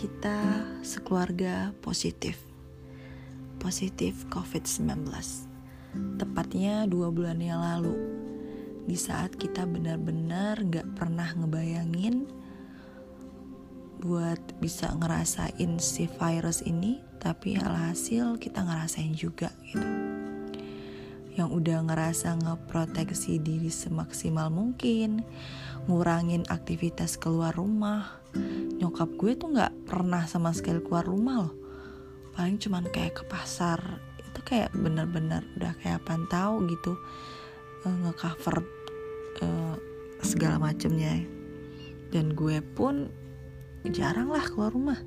kita sekeluarga positif. Positif COVID-19. Tepatnya dua bulan yang lalu. Di saat kita benar-benar gak pernah ngebayangin buat bisa ngerasain si virus ini, tapi alhasil kita ngerasain juga gitu. Yang udah ngerasa ngeproteksi diri semaksimal mungkin, ngurangin aktivitas keluar rumah, nyokap gue tuh nggak pernah sama sekali keluar rumah loh. Paling cuman kayak ke pasar. Itu kayak bener-bener udah kayak pantau gitu. Uh, ngecover uh, segala macemnya. Dan gue pun jarang lah keluar rumah.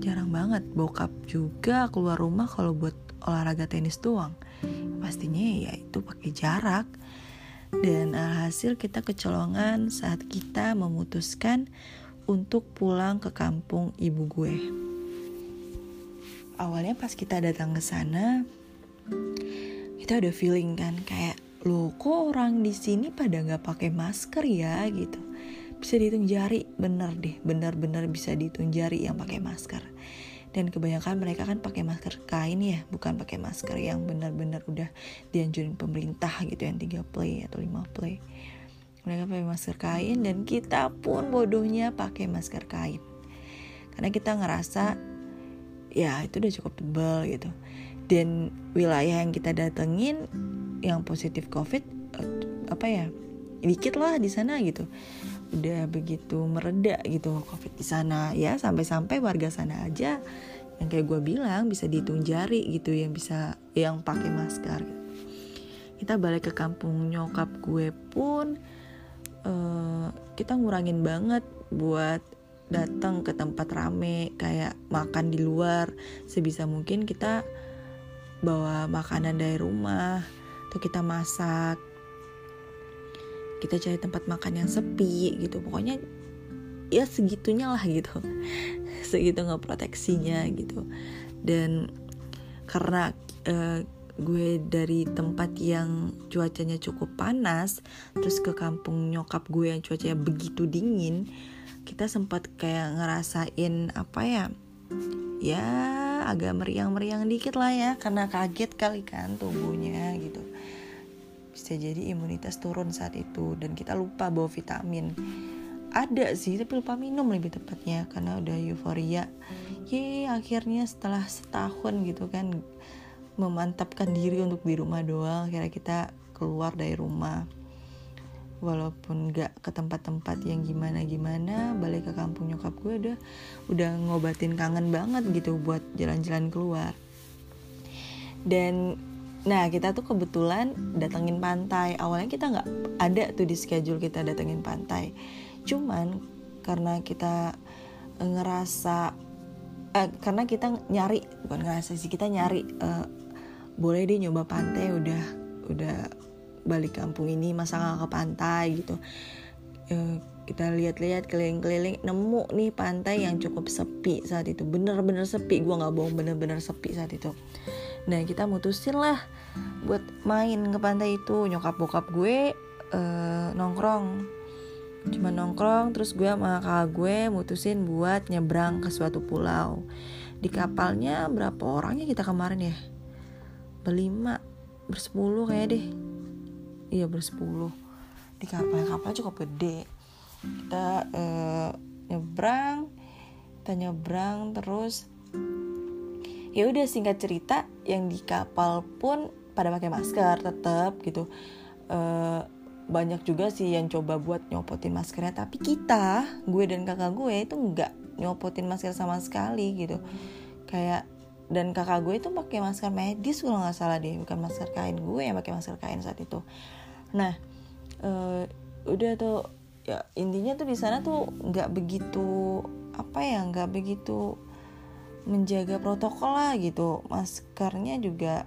Jarang banget. Bokap juga keluar rumah kalau buat olahraga tenis doang pastinya ya itu pakai jarak dan alhasil kita kecolongan saat kita memutuskan untuk pulang ke kampung ibu gue. Awalnya pas kita datang ke sana, kita udah feeling kan kayak lo kok orang di sini pada nggak pakai masker ya gitu. Bisa dihitung jari, bener deh, bener-bener bisa dihitung jari yang pakai masker. Dan kebanyakan mereka kan pakai masker kain ya, bukan pakai masker yang benar-benar udah dianjurin pemerintah gitu yang 3 play atau 5 play. Mereka pakai masker kain dan kita pun bodohnya pakai masker kain. Karena kita ngerasa ya itu udah cukup tebal gitu. Dan wilayah yang kita datengin yang positif covid apa ya dikit lah di sana gitu udah begitu mereda gitu covid di sana. Ya sampai-sampai warga sana aja yang kayak gue bilang bisa dihitung jari gitu yang bisa yang pakai masker. Kita balik ke kampung nyokap gue pun uh, kita ngurangin banget buat datang ke tempat rame kayak makan di luar. Sebisa mungkin kita bawa makanan dari rumah atau kita masak kita cari tempat makan yang sepi gitu. Pokoknya ya segitunya lah gitu. Segitu nggak proteksinya gitu. Dan karena uh, gue dari tempat yang cuacanya cukup panas terus ke kampung nyokap gue yang cuacanya begitu dingin kita sempat kayak ngerasain apa ya ya agak meriang-meriang dikit lah ya karena kaget kali kan tubuhnya gitu bisa jadi imunitas turun saat itu. Dan kita lupa bawa vitamin. Ada sih tapi lupa minum lebih tepatnya karena udah euforia. Ye akhirnya setelah setahun gitu kan memantapkan diri untuk di rumah doang. Kira kita keluar dari rumah. Walaupun gak ke tempat-tempat yang gimana-gimana balik ke kampung nyokap gue udah udah ngobatin kangen banget gitu buat jalan-jalan keluar. Dan nah kita tuh kebetulan datengin pantai. Awalnya kita nggak ada tuh di schedule kita datengin pantai. Cuman karena kita ngerasa eh, karena kita nyari bukan ngerasa sih kita nyari uh, boleh deh nyoba pantai udah udah balik kampung ini masa nggak ke pantai gitu. E, kita lihat-lihat keliling-keliling nemu nih pantai yang cukup sepi saat itu. Bener-bener sepi gue nggak bohong bener-bener sepi saat itu nah kita mutusin lah buat main ke pantai itu. Nyokap bokap gue e, nongkrong. Cuma nongkrong terus gue sama kakak gue mutusin buat nyebrang ke suatu pulau. Di kapalnya berapa orangnya kita kemarin ya? Berlima bersepuluh kayak deh. Iya bersepuluh. Di kapal kapal cukup gede. Kita uh, nyebrang kita nyebrang terus ya udah singkat cerita yang di kapal pun pada pakai masker tetap gitu. Uh, banyak juga sih yang coba buat nyopotin maskernya. Tapi kita gue dan kakak gue itu nggak nyopotin masker sama sekali gitu. Kayak dan kakak gue itu pakai masker medis kalau nggak salah deh. Bukan masker kain gue yang pakai masker kain saat itu. Nah uh, udah tuh ya intinya tuh di sana tuh nggak begitu apa ya nggak begitu menjaga protokol lah gitu. Maskernya juga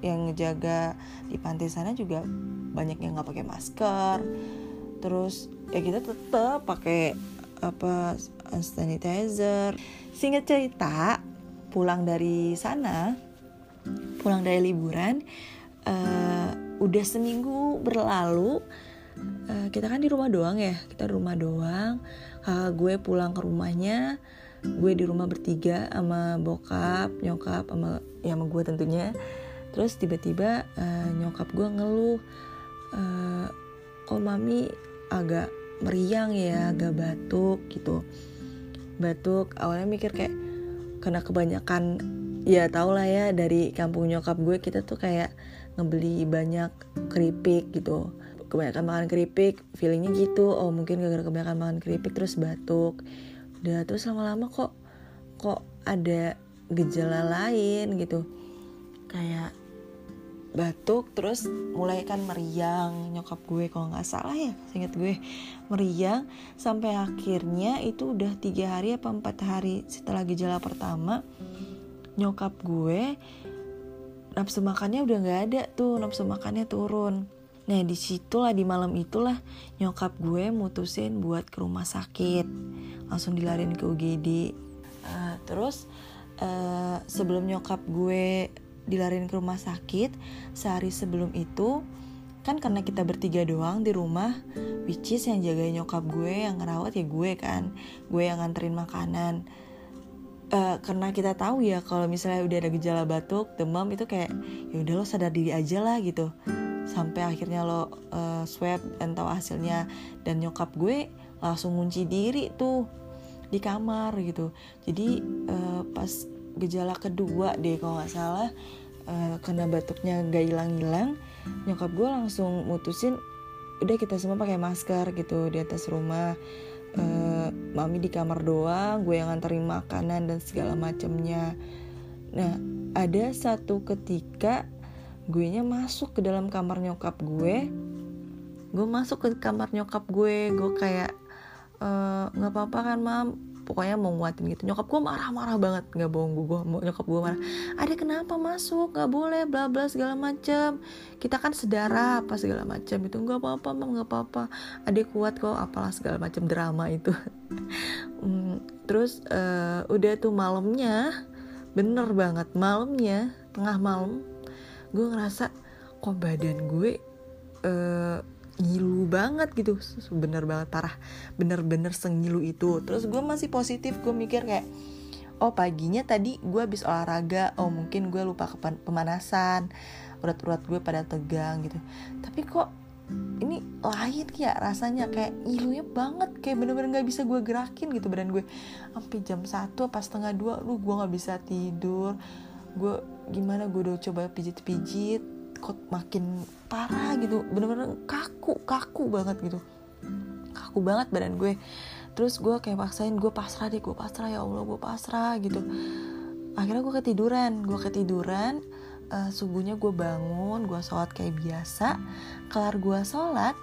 yang ngejaga di pantai sana juga banyak yang nggak pakai masker. Terus ya kita tetap pakai apa sanitizer. Singkat cerita pulang dari sana pulang dari liburan uh, udah seminggu berlalu uh, kita kan di rumah doang ya kita di rumah doang. Kakak gue pulang ke rumahnya gue di rumah bertiga sama bokap nyokap sama ya sama gue tentunya. Terus tiba-tiba uh, nyokap gue ngeluh uh, kok mami agak meriang ya agak batuk gitu. Batuk awalnya mikir kayak kena kebanyakan ya tau lah ya dari kampung nyokap gue kita tuh kayak ngebeli banyak keripik gitu. Kebanyakan makan keripik feelingnya gitu oh mungkin gara-gara kebanyakan makan keripik terus batuk udah terus lama-lama kok kok ada gejala lain gitu. Kayak batuk terus mulai kan meriang. Nyokap gue kalau nggak salah ya inget gue meriang. Sampai akhirnya itu udah tiga hari apa empat hari setelah gejala pertama nyokap gue nafsu makannya udah nggak ada tuh nafsu makannya turun nah di situlah di malam itulah nyokap gue mutusin buat ke rumah sakit. Langsung dilarin ke UGD uh, terus uh, sebelum nyokap gue dilarin ke rumah sakit sehari sebelum itu kan karena kita bertiga doang di rumah which is yang jagain nyokap gue yang ngerawat ya gue kan. Gue yang nganterin makanan. Uh, karena kita tahu ya kalau misalnya udah ada gejala batuk demam itu kayak ya udah lo sadar diri aja lah gitu sampai akhirnya lo uh, swab dan tahu hasilnya. Dan nyokap gue langsung ngunci diri tuh di kamar gitu. Jadi uh, pas gejala kedua deh kalau nggak salah uh, karena batuknya gak hilang-hilang nyokap gue langsung mutusin udah kita semua pakai masker gitu di atas rumah. Uh, mami di kamar doang gue yang nganterin makanan dan segala macamnya nah ada satu ketika gue nya masuk ke dalam kamar nyokap gue. Gue masuk ke kamar nyokap gue. Gue kayak nggak uh, apa-apa kan mam? Pokoknya mau nguatin gitu. Nyokap gue marah-marah banget. Nggak bohong gue nyokap gue marah. Ada kenapa masuk? Nggak boleh bla bla segala macam kita kan sedara apa segala macam itu nggak apa-apa mam nggak apa-apa. Adik kuat kok apalah segala macam drama itu. Hmm, terus uh, udah tuh malamnya bener banget malamnya tengah malam gue ngerasa kok badan gue uh, ngilu banget gitu. Bener banget parah. Bener-bener sengilu itu. Terus gue masih positif gue mikir kayak oh paginya tadi gue habis olahraga. Oh mungkin gue lupa ke pemanasan. Urat-urat gue pada tegang gitu. Tapi kok ini lain ya rasanya. Kayak ngilunya banget. Kayak bener-bener nggak bisa gue gerakin gitu badan gue. Sampai jam satu pas setengah dua lu gue nggak bisa tidur gue gimana gue udah coba pijit-pijit kok makin parah gitu. Bener-bener kaku kaku banget gitu. Kaku banget badan gue. Terus gue kayak paksain gue pasrah deh gue pasrah ya allah gue pasrah gitu. Akhirnya gue ketiduran gue ketiduran uh, subuhnya gue bangun gue sholat kayak biasa. Kelar gue sholat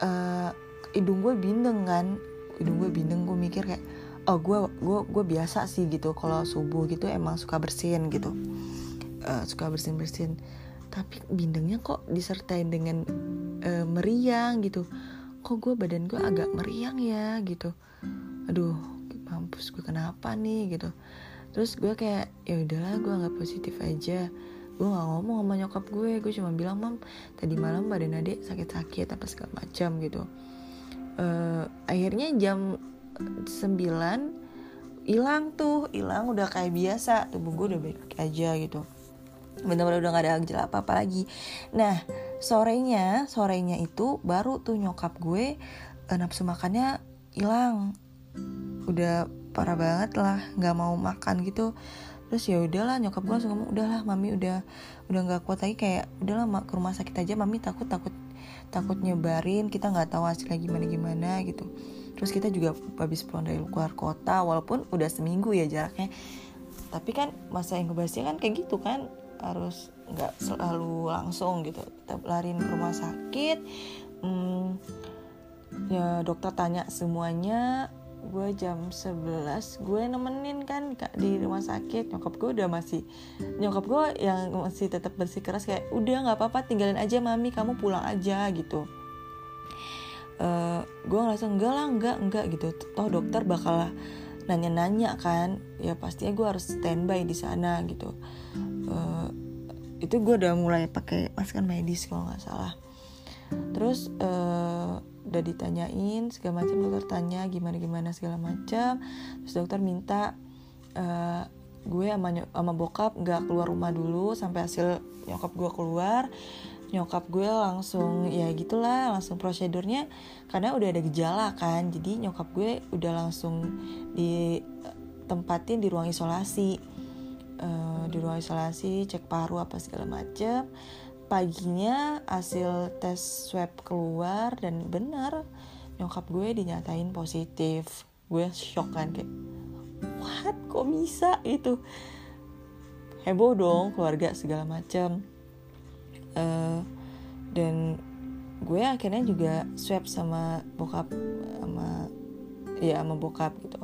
uh, hidung gue bindeng kan. Hidung gue bindeng gue mikir kayak oh gue gue gue biasa sih gitu kalau subuh gitu emang suka bersin gitu. Uh, suka bersin bersin tapi bindengnya kok disertai dengan uh, meriang gitu. Kok gue badan gue agak meriang ya gitu. Aduh mampus gue kenapa nih gitu. Terus gue kayak ya udahlah gue nggak positif aja. Gue nggak ngomong sama nyokap gue. Gue cuma bilang mam tadi malam badan adek sakit-sakit apa segala macam gitu. Uh, akhirnya jam 9 hilang tuh hilang udah kayak biasa tubuh gue udah baik aja gitu. Bener-bener udah gak ada gejala apa-apa lagi. Nah sorenya sorenya itu baru tuh nyokap gue uh, nafsu makannya hilang. Udah parah banget lah nggak mau makan gitu. Terus ya udahlah nyokap gue langsung ngomong udahlah mami udah udah nggak kuat lagi. Kayak udahlah ke rumah sakit aja mami takut takut takut nyebarin kita nggak tahu hasilnya gimana gimana gitu terus kita juga habis pulang dari luar kota walaupun udah seminggu ya jaraknya. Tapi kan masa inkubasinya kan kayak gitu kan harus nggak selalu langsung gitu. Kita lariin ke rumah sakit hmm, ya dokter tanya semuanya. Gue jam 11 gue nemenin kan di rumah sakit. Nyokap gue udah masih nyokap gue yang masih tetap bersikeras kayak udah nggak apa-apa tinggalin aja mami kamu pulang aja gitu uh, gue ngerasa enggak lah enggak enggak gitu. Toh dokter bakal nanya-nanya kan. Ya pastinya gue harus standby di sana gitu. Uh, itu gue udah mulai pakai masker medis kalau nggak salah. Terus uh, udah ditanyain segala macam dokter tanya gimana gimana segala macam. Terus dokter minta uh, gue sama sama bokap nggak keluar rumah dulu sampai hasil nyokap gue keluar nyokap gue langsung ya gitulah langsung prosedurnya karena udah ada gejala kan jadi nyokap gue udah langsung ditempatin di ruang isolasi. Uh, di ruang isolasi cek paru apa segala macem. Paginya hasil tes swab keluar dan benar nyokap gue dinyatain positif. Gue shock kan kayak what? Kok bisa? Itu heboh dong keluarga segala macam uh, dan gue akhirnya juga swab sama bokap sama ya sama bokap gitu.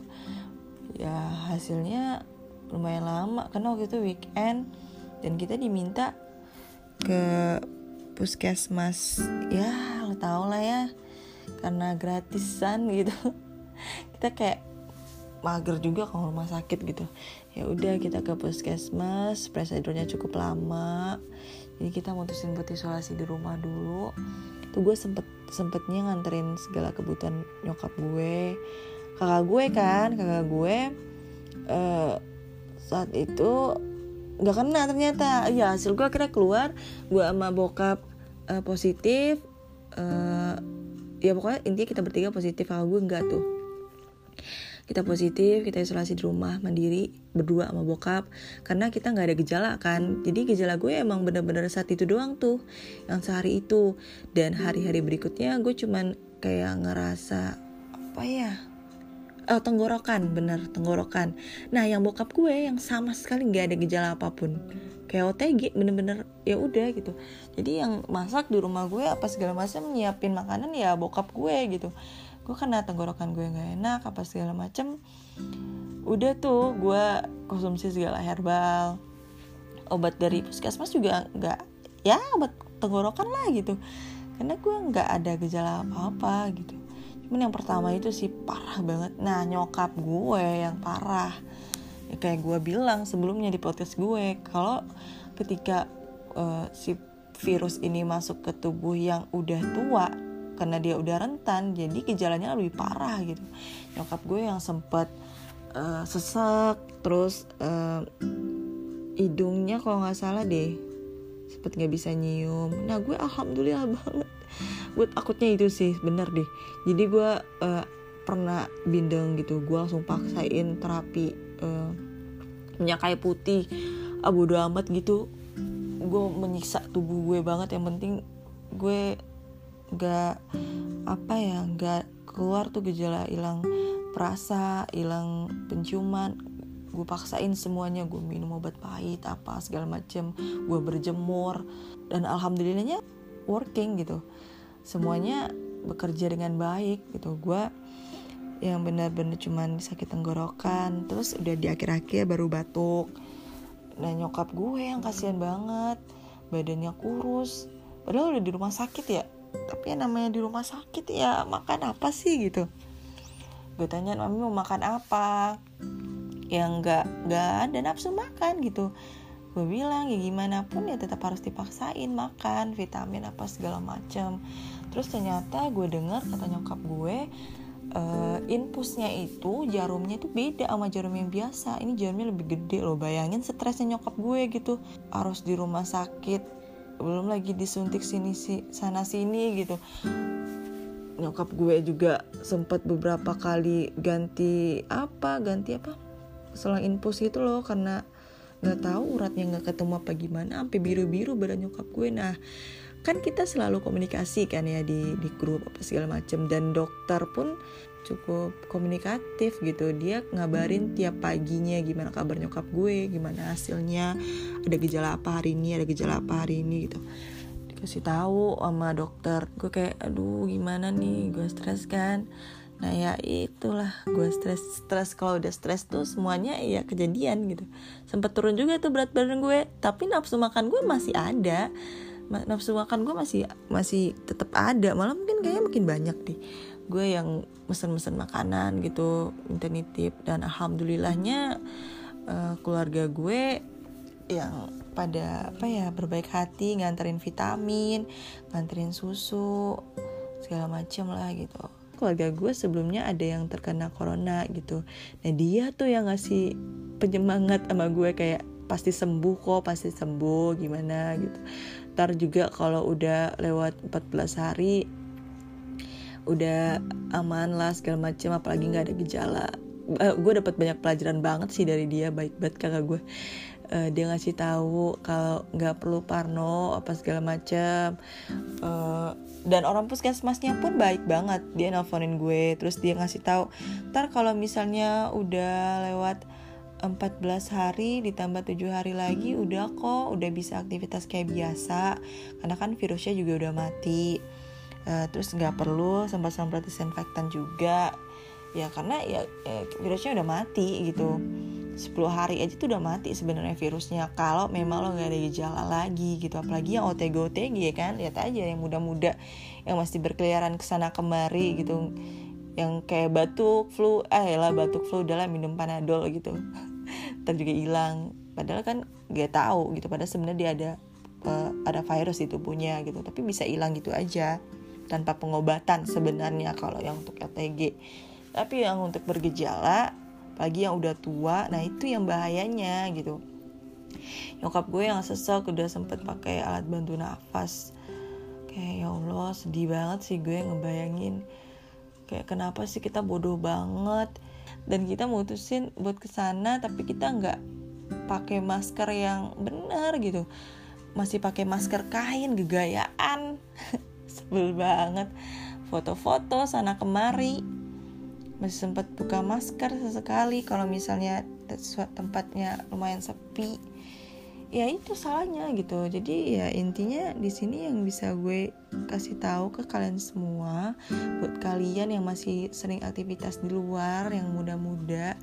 Ya hasilnya lumayan lama karena waktu itu weekend dan kita diminta ke puskesmas. Ya lo tau lah ya karena gratisan gitu. Kita kayak mager juga kalau rumah sakit gitu. Ya udah kita ke puskesmas prosedurnya cukup lama jadi kita mutusin buat isolasi di rumah dulu. Tuh gue sempet sempetnya nganterin segala kebutuhan nyokap gue. Kakak gue kan kakak gue uh, saat itu nggak kena ternyata. Ya hasil gue akhirnya keluar. Gue sama bokap uh, positif. Uh, ya pokoknya intinya kita bertiga positif. Kakak gue enggak tuh kita positif kita isolasi di rumah mandiri berdua sama bokap. Karena kita nggak ada gejala kan? Jadi gejala gue emang bener-bener saat itu doang tuh yang sehari itu. Dan hari-hari berikutnya gue cuman kayak ngerasa apa ya? Oh, tenggorokan bener tenggorokan. Nah yang bokap gue yang sama sekali nggak ada gejala apa pun. Kayak OTG bener-bener ya udah gitu. Jadi yang masak di rumah gue apa segala macam nyiapin makanan ya bokap gue gitu gue kena tenggorokan gue nggak enak apa segala macem. Udah tuh gue konsumsi segala herbal obat dari puskesmas juga nggak ya obat tenggorokan lah gitu. Karena gue nggak ada gejala apa-apa gitu. Cuman yang pertama itu sih parah banget. Nah nyokap gue yang parah. Ya kayak gue bilang sebelumnya di podcast gue kalau ketika uh, si virus ini masuk ke tubuh yang udah tua karena dia udah rentan jadi gejalanya lebih parah gitu. Nyokap gue yang sempet uh, sesek terus uh, hidungnya kalau nggak salah deh sempet nggak bisa nyium. Nah gue alhamdulillah banget. Gue takutnya itu sih bener deh. Jadi gue uh, pernah bindeng gitu gue langsung paksain terapi uh, minyak kayu putih. Ah bodo amat gitu. Gue menyiksa tubuh gue banget. Yang penting gue gak apa ya gak keluar tuh gejala hilang perasa hilang penciuman. Gue paksain semuanya gue minum obat pahit apa segala macem gue berjemur dan alhamdulillahnya working gitu. Semuanya bekerja dengan baik gitu. Gue yang benar-benar cuman sakit tenggorokan terus udah di akhir-akhir baru batuk. Nah nyokap gue yang kasihan banget badannya kurus. Padahal udah di rumah sakit ya tapi yang namanya di rumah sakit ya makan apa sih gitu. Gue tanya mami mau makan apa? Yang nggak nggak ada nafsu makan gitu. Gue bilang ya gimana pun ya tetap harus dipaksain makan vitamin apa segala macam terus ternyata gue dengar kata nyokap gue uh, infusnya itu jarumnya itu beda sama jarum yang biasa. Ini jarumnya lebih gede loh bayangin stresnya nyokap gue gitu. Harus di rumah sakit belum lagi disuntik sini si sana sini gitu. Nyokap gue juga sempat beberapa kali ganti apa ganti apa? Selang infus itu loh karena nggak tahu uratnya nggak ketemu apa gimana sampai biru biru badan nyokap gue. Nah kan kita selalu komunikasi kan ya di di grup apa segala macem. Dan dokter pun cukup komunikatif gitu. Dia ngabarin tiap paginya gimana kabar nyokap gue gimana hasilnya ada gejala apa hari ini ada gejala apa hari ini gitu. Dikasih tahu sama dokter gue kayak aduh gimana nih? Gue stres kan? Nah ya itulah gue stres stres. Kalau udah stres tuh semuanya ya kejadian gitu. Sempat turun juga tuh berat badan gue tapi nafsu makan gue masih ada. Nafsu makan gue masih masih tetap ada. Malah mungkin kayaknya makin banyak deh gue yang mesen-mesen makanan gitu minta nitip. Dan alhamdulillahnya uh, keluarga gue yang pada apa ya berbaik hati nganterin vitamin nganterin susu segala macem lah gitu. Keluarga gue sebelumnya ada yang terkena corona gitu. Nah dia tuh yang ngasih penyemangat sama gue kayak pasti sembuh kok pasti sembuh gimana gitu. Ntar juga kalau udah lewat 14 hari udah aman lah segala macam apalagi nggak ada gejala. Uh, gue dapat banyak pelajaran banget sih dari dia baik banget kakak gue. Uh, dia ngasih tahu kalau nggak perlu parno apa segala macam uh, dan orang puskesmasnya pun baik banget. Dia nelfonin gue terus dia ngasih tahu ntar kalau misalnya udah lewat 14 hari ditambah 7 hari lagi udah kok udah bisa aktivitas kayak biasa. Karena kan virusnya juga udah mati uh, terus nggak perlu sempat-sempat disinfektan juga. Ya karena ya eh, virusnya udah mati gitu. 10 hari aja tuh udah mati sebenarnya virusnya. Kalau memang lo nggak ada gejala lagi gitu apalagi yang OTG OTG ya kan? Lihat aja yang muda-muda yang masih berkeliaran ke sana kemari gitu. Yang kayak batuk flu eh lah batuk flu udahlah minum panadol gitu. Ntar juga hilang. Padahal kan gak tahu gitu. Padahal sebenarnya dia ada uh, ada virus di tubuhnya gitu. Tapi bisa hilang gitu aja tanpa pengobatan sebenarnya kalau yang untuk OTG tapi yang untuk bergejala pagi yang udah tua nah itu yang bahayanya gitu. Nyokap gue yang sesek udah sempet pakai alat bantu nafas. Kayak ya Allah sedih banget sih gue ngebayangin. Kayak kenapa sih kita bodoh banget? Dan kita mutusin buat ke sana tapi kita nggak pakai masker yang benar gitu. Masih pakai masker kain gegayaan sebel banget. Foto-foto sana kemari. Masih sempat buka masker sesekali. Kalau misalnya tempatnya lumayan sepi ya itu salahnya gitu. Jadi ya intinya di sini yang bisa gue kasih tahu ke kalian semua buat kalian yang masih sering aktivitas di luar yang muda-muda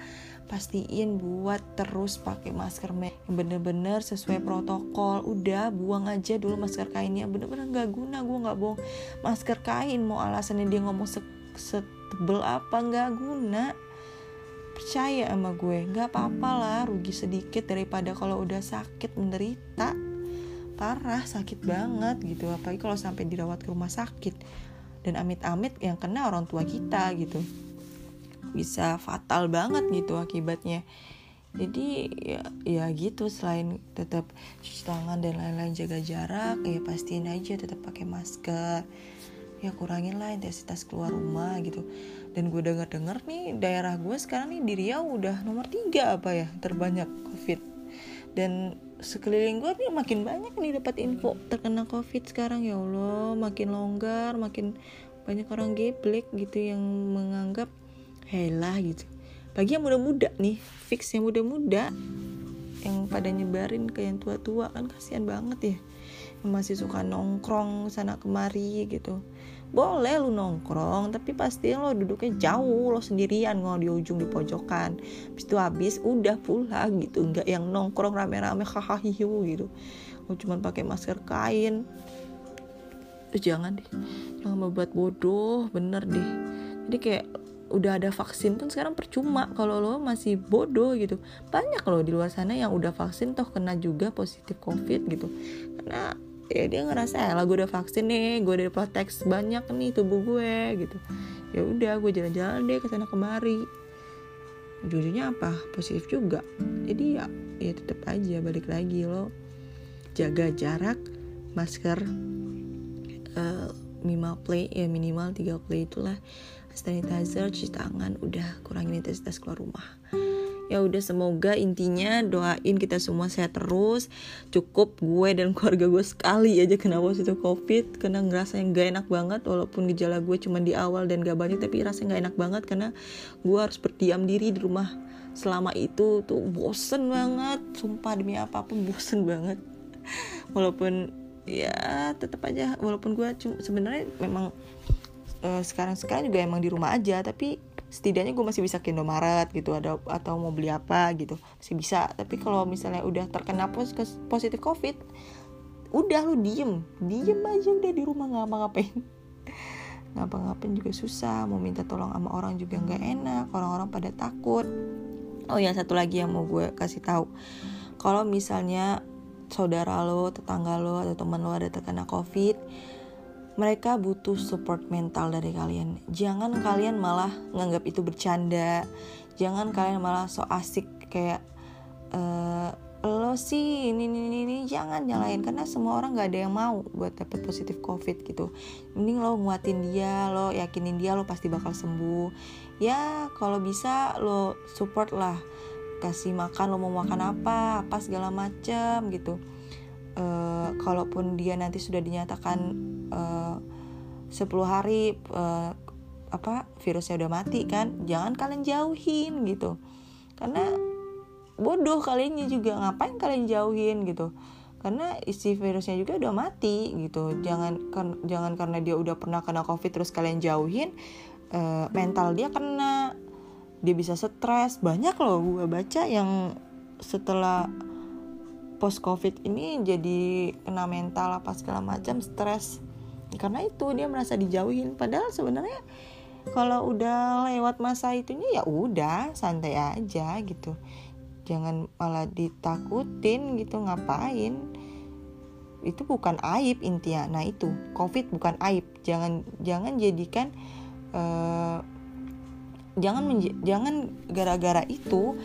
pastiin buat terus pakai masker yang bener-bener sesuai protokol. Udah buang aja dulu masker kainnya. Bener-bener nggak guna gue nggak bohong masker kain. Mau alasannya dia ngomong se, se tebel apa nggak guna percaya sama gue. Nggak apa-apa lah rugi sedikit daripada kalau udah sakit menderita. Parah sakit banget gitu. Apalagi kalau sampai dirawat ke rumah sakit. Dan amit-amit yang kena orang tua kita gitu. Bisa fatal banget gitu akibatnya. Jadi ya, ya gitu selain tetap cuci tangan dan lain-lain jaga jarak ya pastiin aja tetap pakai masker ya kurangin lah intensitas keluar rumah gitu. Dan gue denger dengar nih daerah gue sekarang nih di Riau udah nomor tiga apa ya terbanyak covid. Dan sekeliling gue nih makin banyak nih dapat info terkena covid sekarang ya Allah. Makin longgar makin banyak orang geblek gitu yang menganggap helah gitu. Bagi yang muda-muda nih fix yang muda-muda yang pada nyebarin ke yang tua-tua kan kasihan banget ya. Masih suka nongkrong sana kemari gitu boleh lu nongkrong tapi pasti lo duduknya jauh lo sendirian nggak di ujung di pojokan. Habis itu habis udah pulang gitu. Nggak yang nongkrong rame-rame hahaha gitu. Lo cuma pakai masker kain. Terus jangan deh. Jangan membuat bodoh bener deh. Jadi kayak udah ada vaksin pun sekarang percuma kalau lo masih bodoh gitu. Banyak loh di luar sana yang udah vaksin toh kena juga positif covid gitu. Karena ya dia ngerasa ya lah gue udah vaksin nih gue udah proteksi banyak nih tubuh gue gitu. Ya udah gue jalan-jalan deh ke sana kemari. Ujungnya apa? Positif juga. Jadi ya ya tetap aja balik lagi lo jaga jarak masker uh, minimal play ya minimal 3 play itulah. Sanitizer cuci tangan udah kurangin intensitas keluar rumah ya udah semoga intinya doain kita semua sehat terus. Cukup gue dan keluarga gue sekali aja kena positif covid karena ngerasa yang gak enak banget walaupun gejala gue cuma di awal dan gak banyak tapi rasanya gak enak banget karena gue harus berdiam diri di rumah. Selama itu tuh bosen banget sumpah demi apa pun bosen banget. Walaupun ya tetap aja walaupun gue sebenarnya memang uh, sekarang sekarang juga emang di rumah aja tapi setidaknya gue masih bisa ke Indomaret gitu ada atau mau beli apa gitu masih bisa. Tapi kalau misalnya udah terkena pos positif covid udah lu diem. Diem aja udah di rumah nggak ngapa-ngapain. Ngapa-ngapain juga susah mau minta tolong sama orang juga nggak enak orang-orang pada takut. Oh ya satu lagi yang mau gue kasih tahu. Kalau misalnya saudara lo tetangga lo atau teman lo ada terkena covid mereka butuh support mental dari kalian. Jangan kalian malah nganggap itu bercanda. Jangan kalian malah so asik kayak uh, lo sih ini ini ini jangan nyalain karena semua orang nggak ada yang mau buat dapet positif covid gitu. Mending lo nguatin dia lo yakinin dia lo pasti bakal sembuh. Ya kalau bisa lo support lah. Kasih makan lo mau makan apa apa segala macem gitu. Uh, kalaupun dia nanti sudah dinyatakan uh, eh, 10 hari uh, apa virusnya udah mati kan jangan kalian jauhin gitu. Karena bodoh kaliannya juga ngapain kalian jauhin gitu? Karena isi virusnya juga udah mati gitu. Jangan kan jangan karena dia udah pernah kena covid terus kalian jauhin uh, mental dia kena dia bisa stres. Banyak loh gue baca yang setelah post covid ini jadi kena mental apa segala macam stres karena itu dia merasa dijauhin. Padahal sebenarnya kalau udah lewat masa itunya ya udah santai aja gitu. Jangan malah ditakutin gitu ngapain? Itu bukan aib intinya. Nah itu. Covid bukan aib. Jangan jangan jadikan uh, jangan jangan gara-gara itu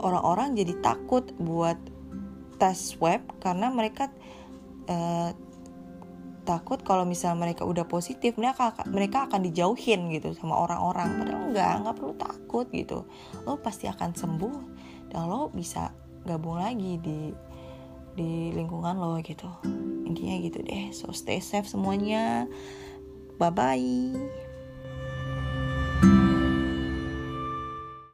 orang-orang jadi takut buat tes swab karena mereka uh, takut kalau misalnya mereka udah positif mereka mereka akan dijauhin gitu sama orang-orang. Padahal enggak nggak perlu takut gitu. Lo pasti akan sembuh dan lo bisa gabung lagi di di lingkungan lo gitu. Intinya gitu deh. So stay safe semuanya. Bye bye